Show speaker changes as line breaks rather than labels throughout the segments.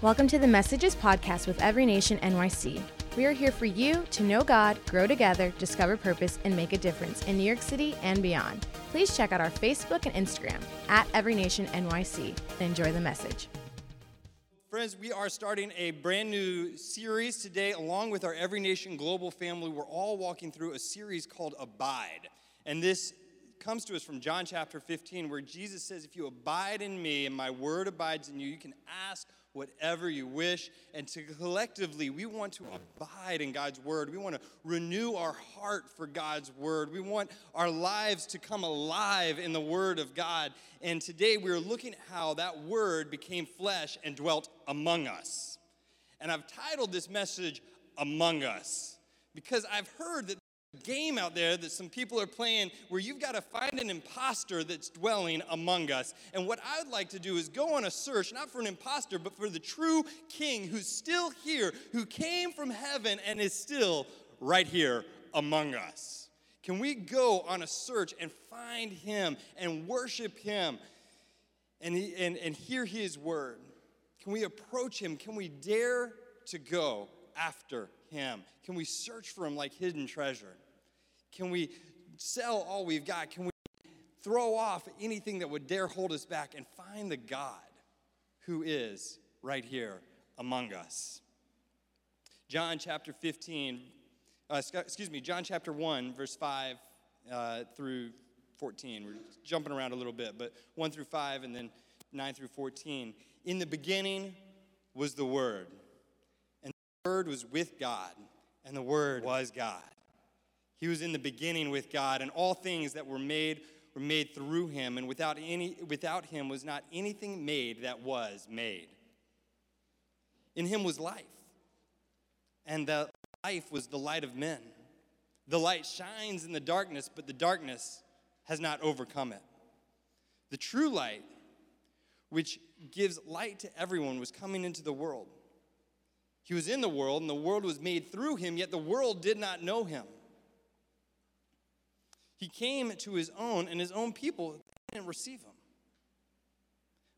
Welcome to the Messages Podcast with Every Nation NYC. We are here for you to know God, grow together, discover purpose, and make a difference in New York City and beyond. Please check out our Facebook and Instagram at Every Nation NYC and enjoy the message.
Friends, we are starting a brand new series today along with our Every Nation Global family. We're all walking through a series called Abide. And this comes to us from John chapter 15, where Jesus says, If you abide in me and my word abides in you, you can ask whatever you wish. And to collectively, we want to abide in God's word. We want to renew our heart for God's word. We want our lives to come alive in the word of God. And today we're looking at how that word became flesh and dwelt among us. And I've titled this message, Among Us, because I've heard that game out there that some people are playing where you've got to find an imposter that's dwelling among us. And what I would like to do is go on a search, not for an imposter, but for the true king who's still here, who came from heaven and is still right here among us. Can we go on a search and find him and worship him and, and, and hear his word? Can we approach him? Can we dare to go after him? Can we search for him like hidden treasure? Can we sell all we've got? Can we throw off anything that would dare hold us back and find the God who is right here among us? John chapter 15, uh, excuse me, John chapter 1, verse 5 uh, through 14. We're jumping around a little bit, but 1 through 5 and then 9 through 14. In the beginning was the Word, Word was with God, and the Word was God. He was in the beginning with God, and all things that were made were made through him, and without, any, without him was not anything made that was made. In him was life, and the life was the light of men. The light shines in the darkness, but the darkness has not overcome it. The true light, which gives light to everyone, was coming into the world. He was in the world, and the world was made through him, yet the world did not know him. He came to his own, and his own people didn't receive him.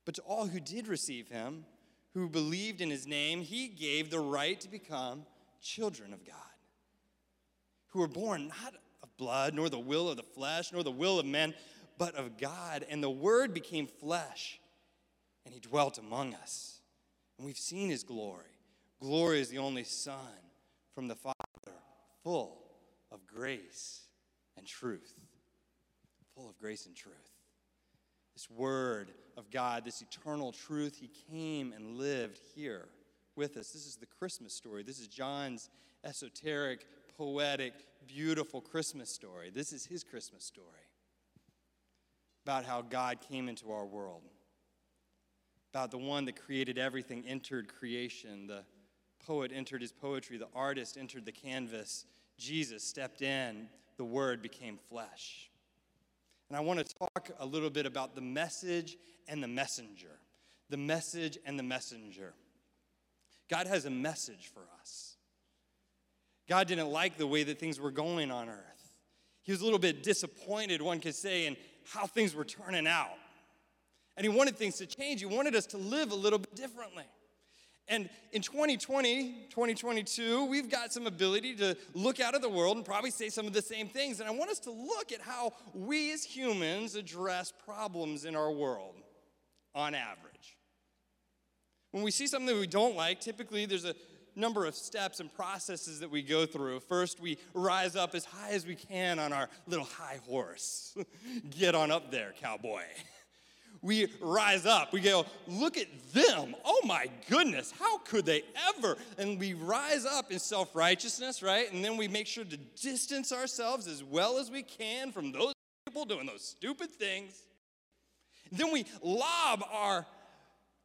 But to all who did receive him, who believed in his name, he gave the right to become children of God, who were born not of blood, nor the will of the flesh, nor the will of men, but of God. And the Word became flesh, and he dwelt among us. And we've seen his glory. Glory is the only Son from the Father, full of grace and truth, full of grace and truth. This word of God, this eternal truth, he came and lived here with us. This is the Christmas story. This is John's esoteric, poetic, beautiful Christmas story. This is his Christmas story about how God came into our world, about the one that created everything entered creation. The poet entered his poetry, the artist entered the canvas. Jesus stepped in, the Word became flesh. And I want to talk a little bit about the message and the messenger. The message and the messenger. God has a message for us. God didn't like the way that things were going on earth. He was a little bit disappointed, one could say, in how things were turning out. And he wanted things to change. He wanted us to live a little bit differently. And in 2020, 2022, we've got some ability to look out at the world and probably say some of the same things. And I want us to look at how we as humans address problems in our world on average. When we see something that we don't like, typically there's a number of steps and processes that we go through. First, we rise up as high as we can on our little high horse. Get on up there, cowboy. we rise up. We go, look at them. Oh my goodness, how could they ever? And we rise up in self righteousness, right? And then we make sure to distance ourselves as well as we can from those people doing those stupid things. And then we lob our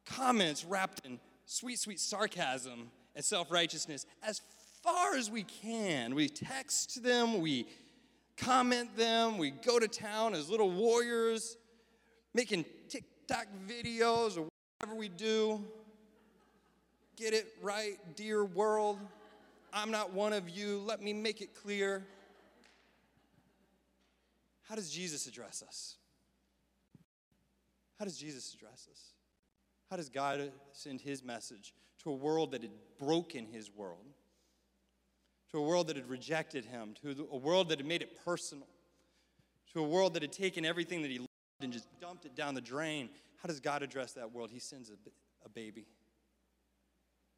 comments wrapped in sweet, sweet sarcasm and self righteousness as far as we can. We text them, we comment them, we go to town as little warriors making TikTok videos or whatever we do. Get it right, dear world. I'm not one of you. Let me make it clear. How does Jesus address us? How does Jesus address us? How does God send his message to a world that had broken his world? To a world that had rejected him, to a world that had made it personal, to a world that had taken everything that he and just dumped it down the drain. How does God address that world? He sends a, a baby.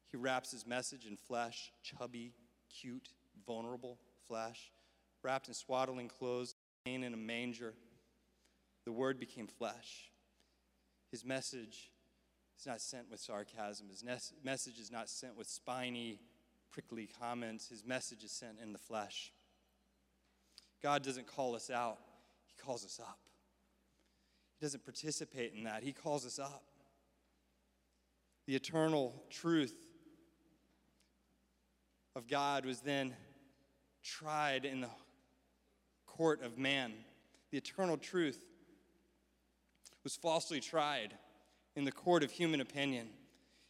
He wraps his message in flesh, chubby, cute, vulnerable flesh, wrapped in swaddling clothes, laying in a manger. The word became flesh. His message is not sent with sarcasm. His message is not sent with spiny, prickly comments. His message is sent in the flesh. God doesn't call us out, He calls us up. He doesn't participate in that, He calls us up. The eternal truth of God was then tried in the court of man. The eternal truth was falsely tried in the court of human opinion.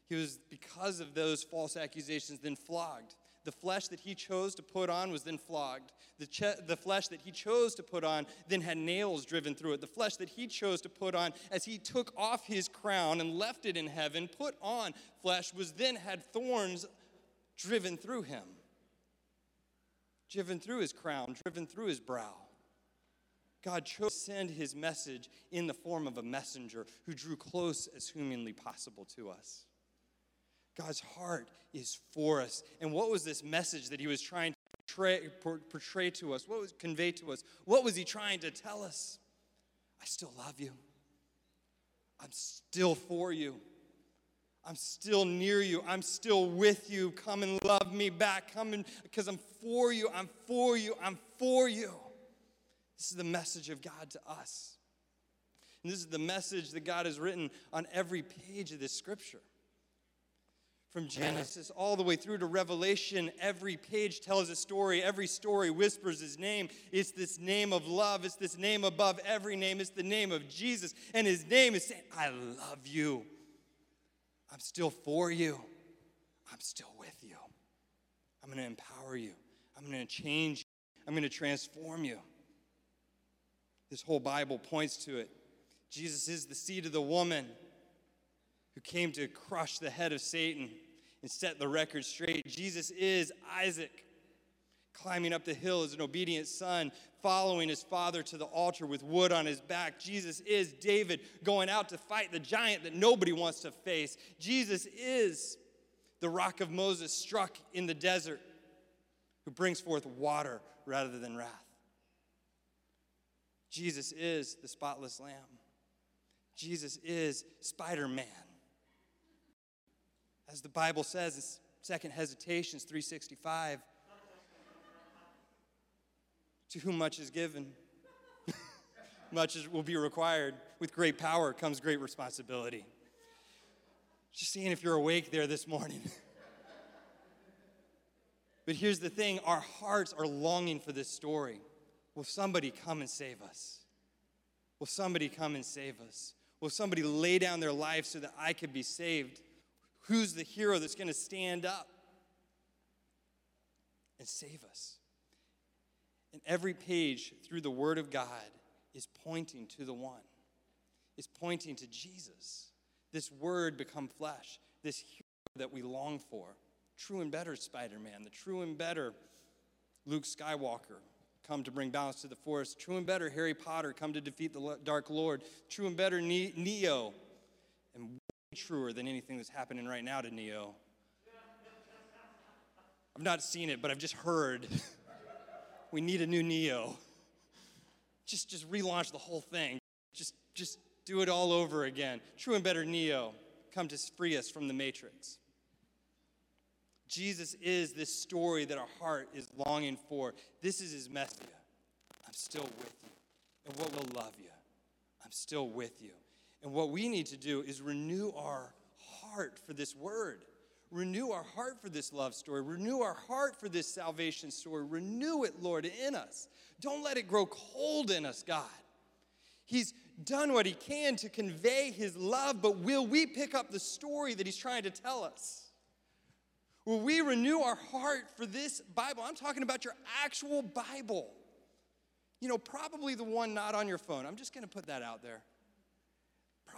He was, because of those false accusations, then flogged. The flesh that he chose to put on was then flogged. The, the flesh that he chose to put on then had nails driven through it. The flesh that he chose to put on, as he took off his crown and left it in heaven, put on flesh, was then had thorns driven through him, driven through his crown, driven through his brow. God chose to send his message in the form of a messenger who drew close as humanly possible to us. God's heart is for us. And what was this message that he was trying to portray, portray to us? What was conveyed to us? What was he trying to tell us? I still love you. I'm still for you. I'm still near you. I'm still with you. Come and love me back. Come and because I'm for you. I'm for you. I'm for you. This is the message of God to us. And this is the message that God has written on every page of this scripture. From Genesis all the way through to Revelation, every page tells a story. Every story whispers his name. It's this name of love. It's this name above every name. It's the name of Jesus. And his name is saying, I love you. I'm still for you. I'm still with you. I'm going to empower you. I'm going to change you. I'm going to transform you. This whole Bible points to it. Jesus is the seed of the woman who came to crush the head of Satan and set the record straight. Jesus is Isaac climbing up the hill as an obedient son, following his father to the altar with wood on his back. Jesus is David going out to fight the giant that nobody wants to face. Jesus is the rock of Moses struck in the desert who brings forth water rather than wrath. Jesus is the spotless lamb. Jesus is Spider Man. As the Bible says Second Hesitations 365, to whom much is given, much will be required. With great power comes great responsibility. Just seeing if you're awake there this morning. but here's the thing our hearts are longing for this story. Will somebody come and save us? Will somebody come and save us? Will somebody lay down their life so that I could be saved? Who's the hero that's going to stand up and save us? And every page through the Word of God is pointing to the one, is pointing to Jesus. This Word become flesh, this hero that we long for. True and better Spider Man, the true and better Luke Skywalker, come to bring balance to the force. True and better, Harry Potter, come to defeat the Dark Lord. True and better, Neo. Truer than anything that's happening right now to Neo. I've not seen it, but I've just heard. we need a new Neo. Just, just relaunch the whole thing. Just, just do it all over again. True and better Neo, come to free us from the matrix. Jesus is this story that our heart is longing for. This is his message. I'm still with you. And what will love you? I'm still with you. And what we need to do is renew our heart for this word. Renew our heart for this love story. Renew our heart for this salvation story. Renew it, Lord, in us. Don't let it grow cold in us, God. He's done what he can to convey his love, but will we pick up the story that he's trying to tell us? Will we renew our heart for this Bible? I'm talking about your actual Bible. You know, probably the one not on your phone. I'm just going to put that out there.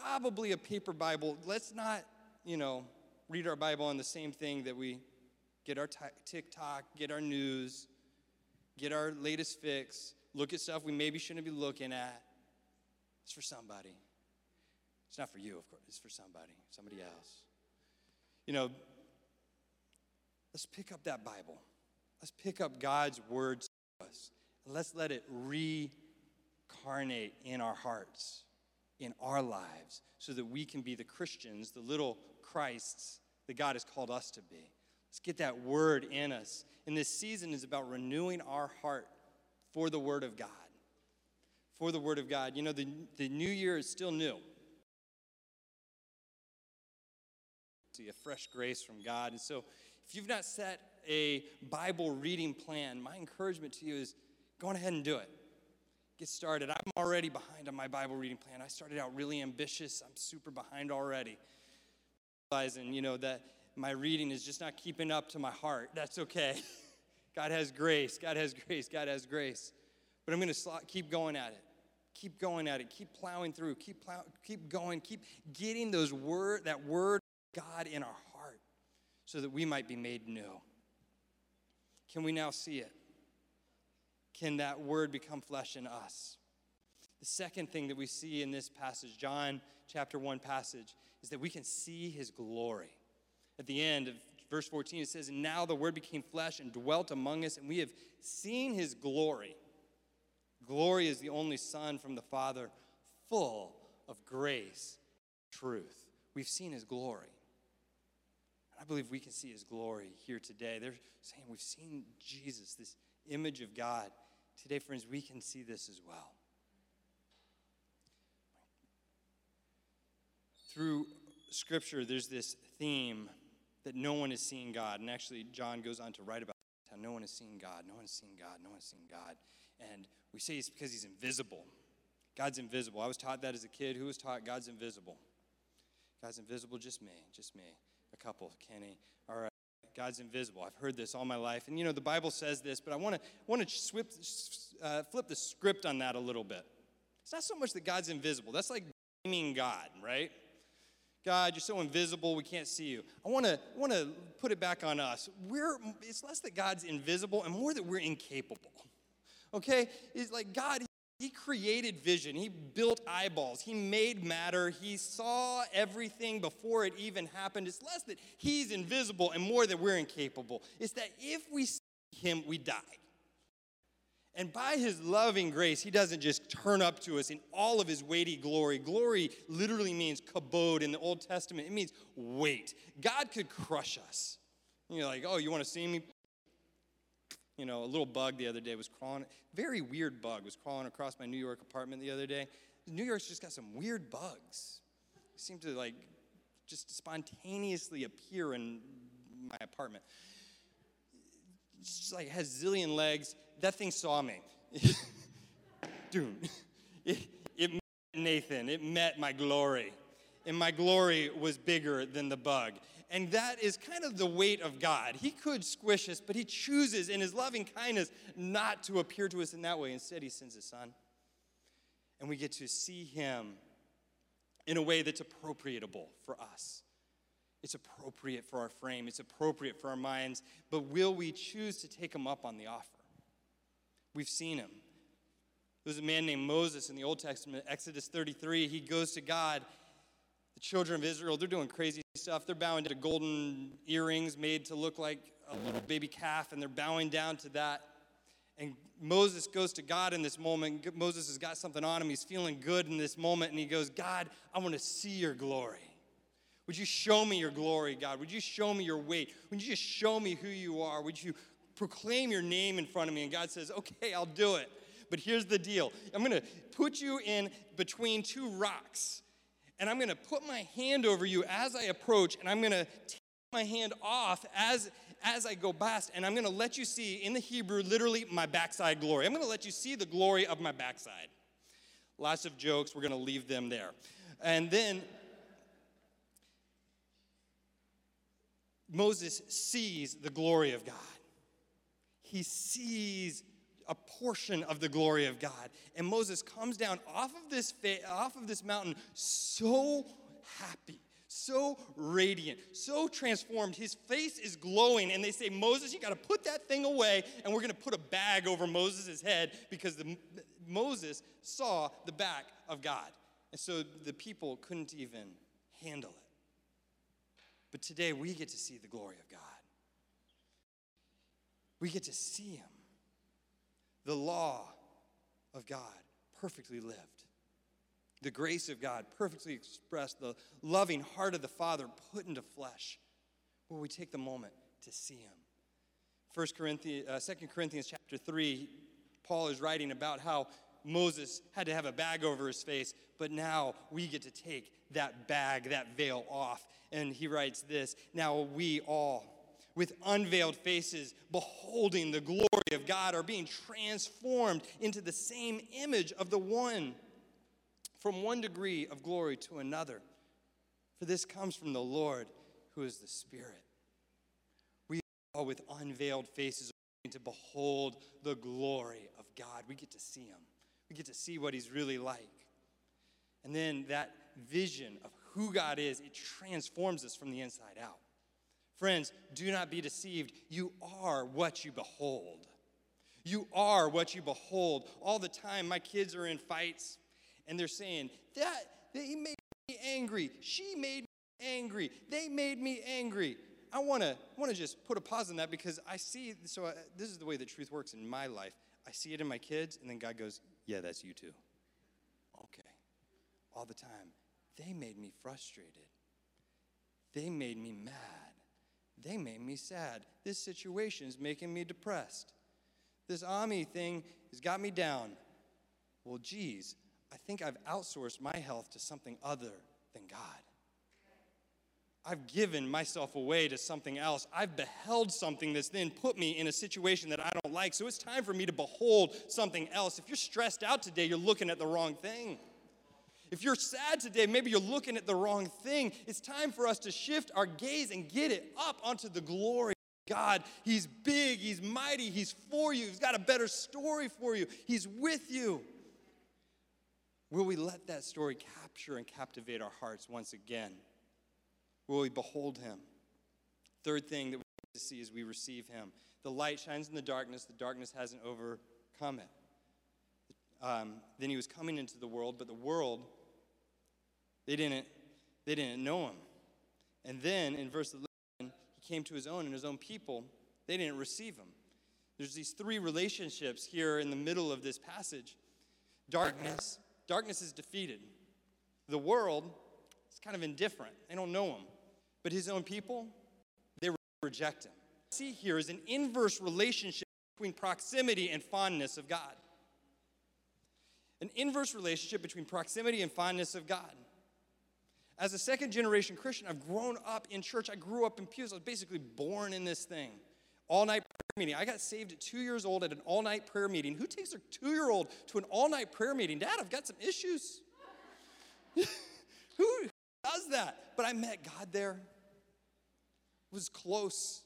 Probably a paper Bible. Let's not, you know, read our Bible on the same thing that we get our t- TikTok, get our news, get our latest fix, look at stuff we maybe shouldn't be looking at. It's for somebody. It's not for you, of course. It's for somebody, somebody else. You know, let's pick up that Bible. Let's pick up God's words to us. Let's let it reincarnate in our hearts, in our lives, so that we can be the Christians, the little Christs that God has called us to be. Let's get that word in us. And this season is about renewing our heart for the word of God. For the word of God. You know, the, the new year is still new. See a fresh grace from God. And so if you've not set a Bible reading plan, my encouragement to you is go on ahead and do it. Get started. I'm already behind on my Bible reading plan. I started out really ambitious. I'm super behind already. Realizing, you know, that my reading is just not keeping up to my heart. That's okay. God has grace. God has grace. God has grace. But I'm going to keep going at it. Keep going at it. Keep plowing through. Keep plow, keep going. Keep getting those word that word God in our heart so that we might be made new. Can we now see it? Can that word become flesh in us? The second thing that we see in this passage, John chapter 1 passage, is that we can see his glory. At the end of verse 14, it says, now the word became flesh and dwelt among us, and we have seen his glory. Glory is the only Son from the Father, full of grace, truth. We've seen his glory. And I believe we can see his glory here today. They're saying we've seen Jesus, this image of God. Today, friends, we can see this as well. Through Scripture, there's this theme that no one has seen God. And actually, John goes on to write about how no one has seen God, no one has seen God, no one has seen God. And we say it's because he's invisible. God's invisible. I was taught that as a kid. Who was taught God's invisible? God's invisible, just me, just me a couple, Kenny. All right. God's invisible. I've heard this all my life. And you know, the Bible says this, but I want to want to flip the script on that a little bit. It's not so much that God's invisible. That's like blaming God, right? God, you're so invisible, we can't see you. I want to want to put it back on us. We're it's less that God's invisible and more that we're incapable. Okay? It's like God he created vision. He built eyeballs. He made matter. He saw everything before it even happened. It's less that he's invisible and more that we're incapable. It's that if we see him, we die. And by his loving grace, he doesn't just turn up to us in all of his weighty glory. Glory literally means kabod in the Old Testament, it means weight. God could crush us. You're like, oh, you want to see me? You know, a little bug the other day was crawling, very weird bug was crawling across my New York apartment the other day. New York's just got some weird bugs. They seem to like just spontaneously appear in my apartment. It's just like has zillion legs. That thing saw me. Dude, it, it met Nathan. It met my glory. And my glory was bigger than the bug. And that is kind of the weight of God. He could squish us, but He chooses in His loving kindness not to appear to us in that way. Instead, He sends His Son. And we get to see Him in a way that's appropriatable for us. It's appropriate for our frame, it's appropriate for our minds, but will we choose to take Him up on the offer? We've seen Him. There's a man named Moses in the Old Testament, Exodus 33. He goes to God children of Israel, they're doing crazy stuff. They're bowing to golden earrings made to look like a little baby calf, and they're bowing down to that. And Moses goes to God in this moment. Moses has got something on him. He's feeling good in this moment, and he goes, God, I want to see your glory. Would you show me your glory, God? Would you show me your weight? Would you just show me who you are? Would you proclaim your name in front of me? And God says, Okay, I'll do it. But here's the deal I'm going to put you in between two rocks and I'm going to put my hand over you as I approach, and I'm going to take my hand off as as I go past, and I'm going to let you see in the Hebrew, literally, my backside glory. I'm going to let you see the glory of my backside. Lots of jokes, we're going to leave them there. And then Moses sees the glory of God. He sees a portion of the glory of God. And Moses comes down off of this off of this mountain so happy, so radiant, so transformed. His face is glowing and they say, "Moses, you got to put that thing away and we're going to put a bag over Moses' head because the, Moses saw the back of God." And so the people couldn't even handle it. But today we get to see the glory of God. We get to see Him. The law of God perfectly lived. The grace of God perfectly expressed. The loving heart of the Father put into flesh. Where we take the moment to see Him. 1 Corinthians, uh, 2 Corinthians chapter 3, Paul is writing about how Moses had to have a bag over his face, but now we get to take that bag, that veil off. And he writes this Now we all, with unveiled faces, beholding the glory of God, are being transformed into the same image of the one, from one degree of glory to another. For this comes from the Lord, who is the Spirit. We are with unveiled faces, to behold the glory of God. We get to see Him. We get to see what He's really like. And then that vision of who God is, it transforms us from the inside out. Friends, do not be deceived. You are what you behold. You are what you behold. All the time, my kids are in fights and they're saying, That, they made me angry. She made me angry. They made me angry. I want to want to just put a pause on that because I see so I, this is the way that truth works in my life. I see it in my kids and then God goes, "Yeah, that's you too." Okay. All the time. They made me frustrated. They made me mad. They made me sad. This situation is making me depressed. This Ami thing has got me down. Well, geez, I think I've outsourced my health to something other than God. I've given myself away to something else. I've beheld something that's then put me in a situation that I don't like. So it's time for me to behold something else. If you're stressed out today, you're looking at the wrong thing. If you're sad today, maybe you're looking at the wrong thing. It's time for us to shift our gaze and get it up onto the glory of God. He's big, He's mighty, He's for you, He's got a better story for you, He's with you. Will we let that story capture and captivate our hearts once again? Will we behold Him? Third thing that we get to see is we receive Him. The light shines in the darkness, the darkness hasn't overcome it. Um, then He was coming into the world, but the world they didn't, they didn't know him. And then in verse 11, he came to his own, and his own people, they didn't receive him. There's these three relationships here in the middle of this passage. Darkness, darkness is defeated. The world is kind of indifferent. They don't know him. But his own people, they reject him. See here is an inverse relationship between proximity and fondness of God. An inverse relationship between proximity and fondness of God. As a second generation Christian, I've grown up in church. I grew up in pews. I was basically born in this thing. All night prayer meeting. I got saved at two years old at an all night prayer meeting. Who takes their two year old to an all night prayer meeting? Dad, I've got some issues. Who does that? But I met God there. It was close,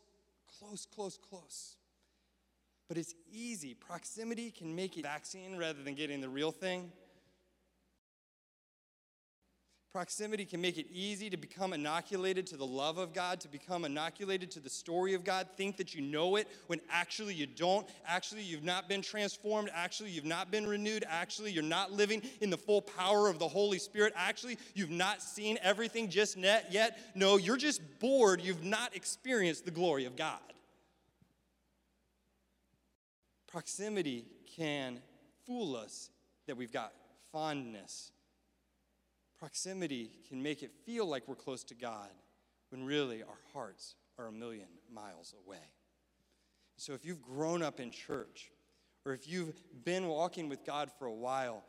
close, close, close. But it's easy. Proximity can make it vaccine rather than getting the real thing. Proximity can make it easy to become inoculated to the love of God, to become inoculated to the story of God, think that you know it when actually you don't. Actually, you've not been transformed. Actually, you've not been renewed. Actually, you're not living in the full power of the Holy Spirit. Actually, you've not seen everything just yet. No, you're just bored. You've not experienced the glory of God. Proximity can fool us that we've got fondness Proximity can make it feel like we're close to God when really our hearts are a million miles away. So if you've grown up in church or if you've been walking with God for a while,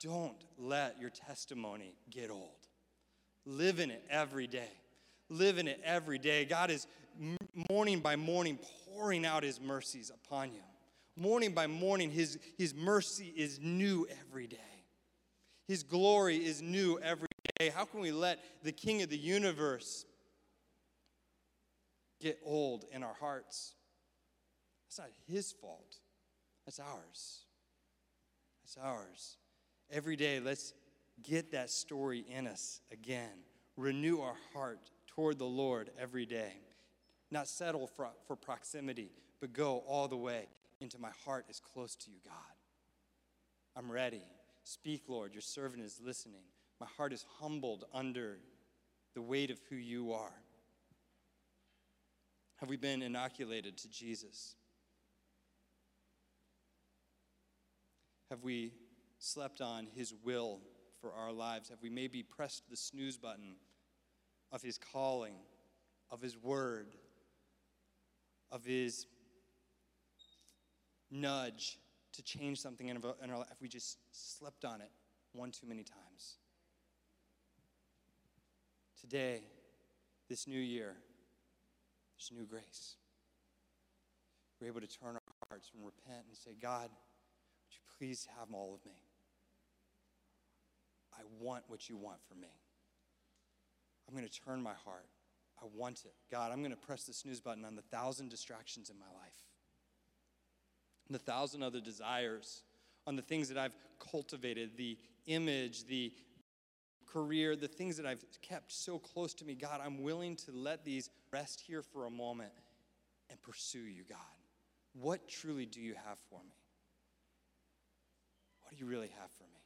don't let your testimony get old. Live in it every day. Live in it every day. God is morning by morning pouring out his mercies upon you. Morning by morning, his, his mercy is new every day. His glory is new every day. How can we let the King of the universe get old in our hearts? That's not his fault. That's ours. That's ours. Every day, let's get that story in us again. Renew our heart toward the Lord every day. Not settle for, for proximity, but go all the way into my heart is close to you, God. I'm ready. Speak, Lord. Your servant is listening. My heart is humbled under the weight of who you are. Have we been inoculated to Jesus? Have we slept on his will for our lives? Have we maybe pressed the snooze button of his calling, of his word, of his nudge to change something in our, life? Have we just slept on it one too many times? Today, this new year, there's new grace. We're able to turn our hearts and repent and say, God, would you please have all of me? I want what you want for me. I'm going to turn my heart. I want it. God, I'm going to press the snooze button on the thousand distractions in my life, the thousand other desires, on the things that I've cultivated, the image, the career, the things that I've kept so close to me. God, I'm willing to let these rest here for a moment and pursue you, God. What truly do you have for me? What do you really have for me?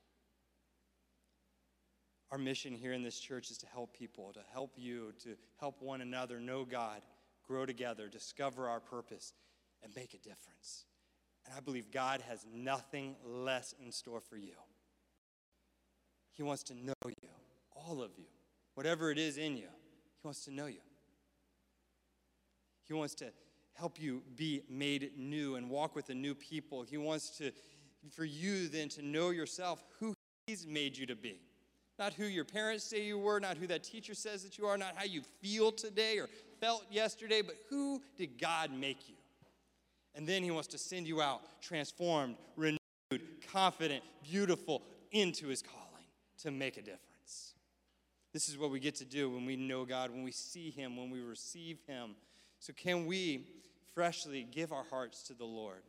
Our mission here in this church is to help people, to help you, to help one another know God, grow together, discover our purpose, and make a difference. And I believe God has nothing less in store for you. He wants to know you, all of you, whatever it is in you. He wants to know you. He wants to help you be made new and walk with a new people. He wants to for you then to know yourself who he's made you to be. Not who your parents say you were, not who that teacher says that you are, not how you feel today or felt yesterday, but who did God make you? And then he wants to send you out transformed, renewed, confident, beautiful into his calling to make a difference. This is what we get to do when we know God, when we see him, when we receive him. So, can we freshly give our hearts to the Lord?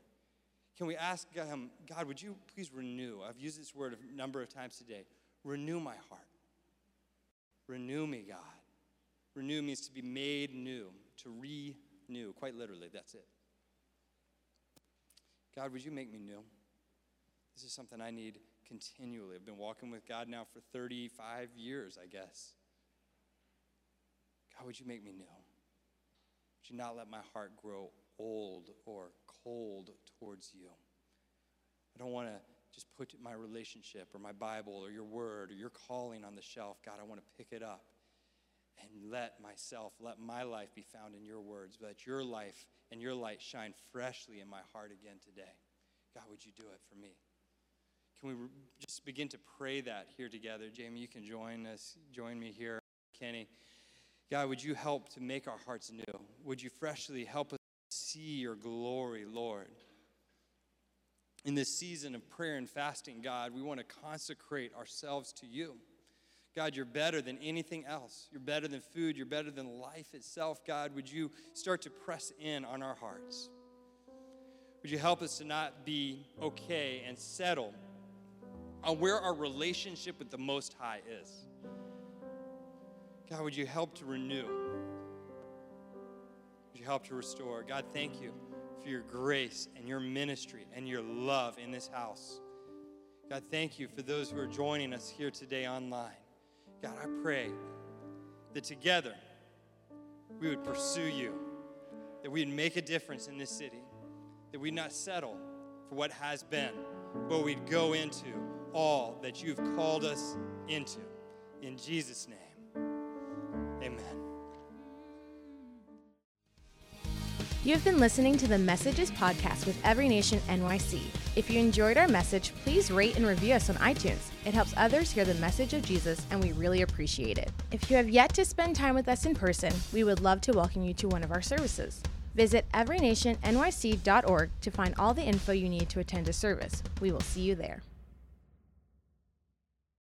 Can we ask him, God, would you please renew? I've used this word a number of times today. Renew my heart. Renew me, God. Renew means to be made new, to renew. Quite literally, that's it. God, would you make me new? This is something I need continually. I've been walking with God now for 35 years, I guess. God, would you make me new? Would you not let my heart grow old or cold towards you? I don't want to just put my relationship or my Bible or your word or your calling on the shelf. God, I want to pick it up and let myself, let my life be found in your words. Let your life and your light shine freshly in my heart again today. God, would you do it for me? Can we just begin to pray that here together? Jamie, you can join us, join me here. Kenny, God, would you help to make our hearts new? Would you freshly help us see your glory, Lord? In this season of prayer and fasting, God, we want to consecrate ourselves to you. God, you're better than anything else. You're better than food. You're better than life itself. God, would you start to press in on our hearts? Would you help us to not be okay and settle on where our relationship with the Most High is? God, would you help to renew? Would you help to restore? God, thank you for your grace and your ministry and your love in this house. God, thank you for those who are joining us here today online. God, I pray that together we would pursue you, that we'd make a difference in this city, that we'd not settle for what has been, but we'd go into all that you've called us into. In Jesus' name, amen.
You have been listening to the Messages podcast with Every Nation NYC. If you enjoyed our message, please rate and review us on iTunes. It helps others hear the message of Jesus, and we really appreciate it. If you have yet to spend time with us in person, we would love to welcome you to one of our services. Visit everynationnyc.org to find all the info you need to attend a service. We will see you there.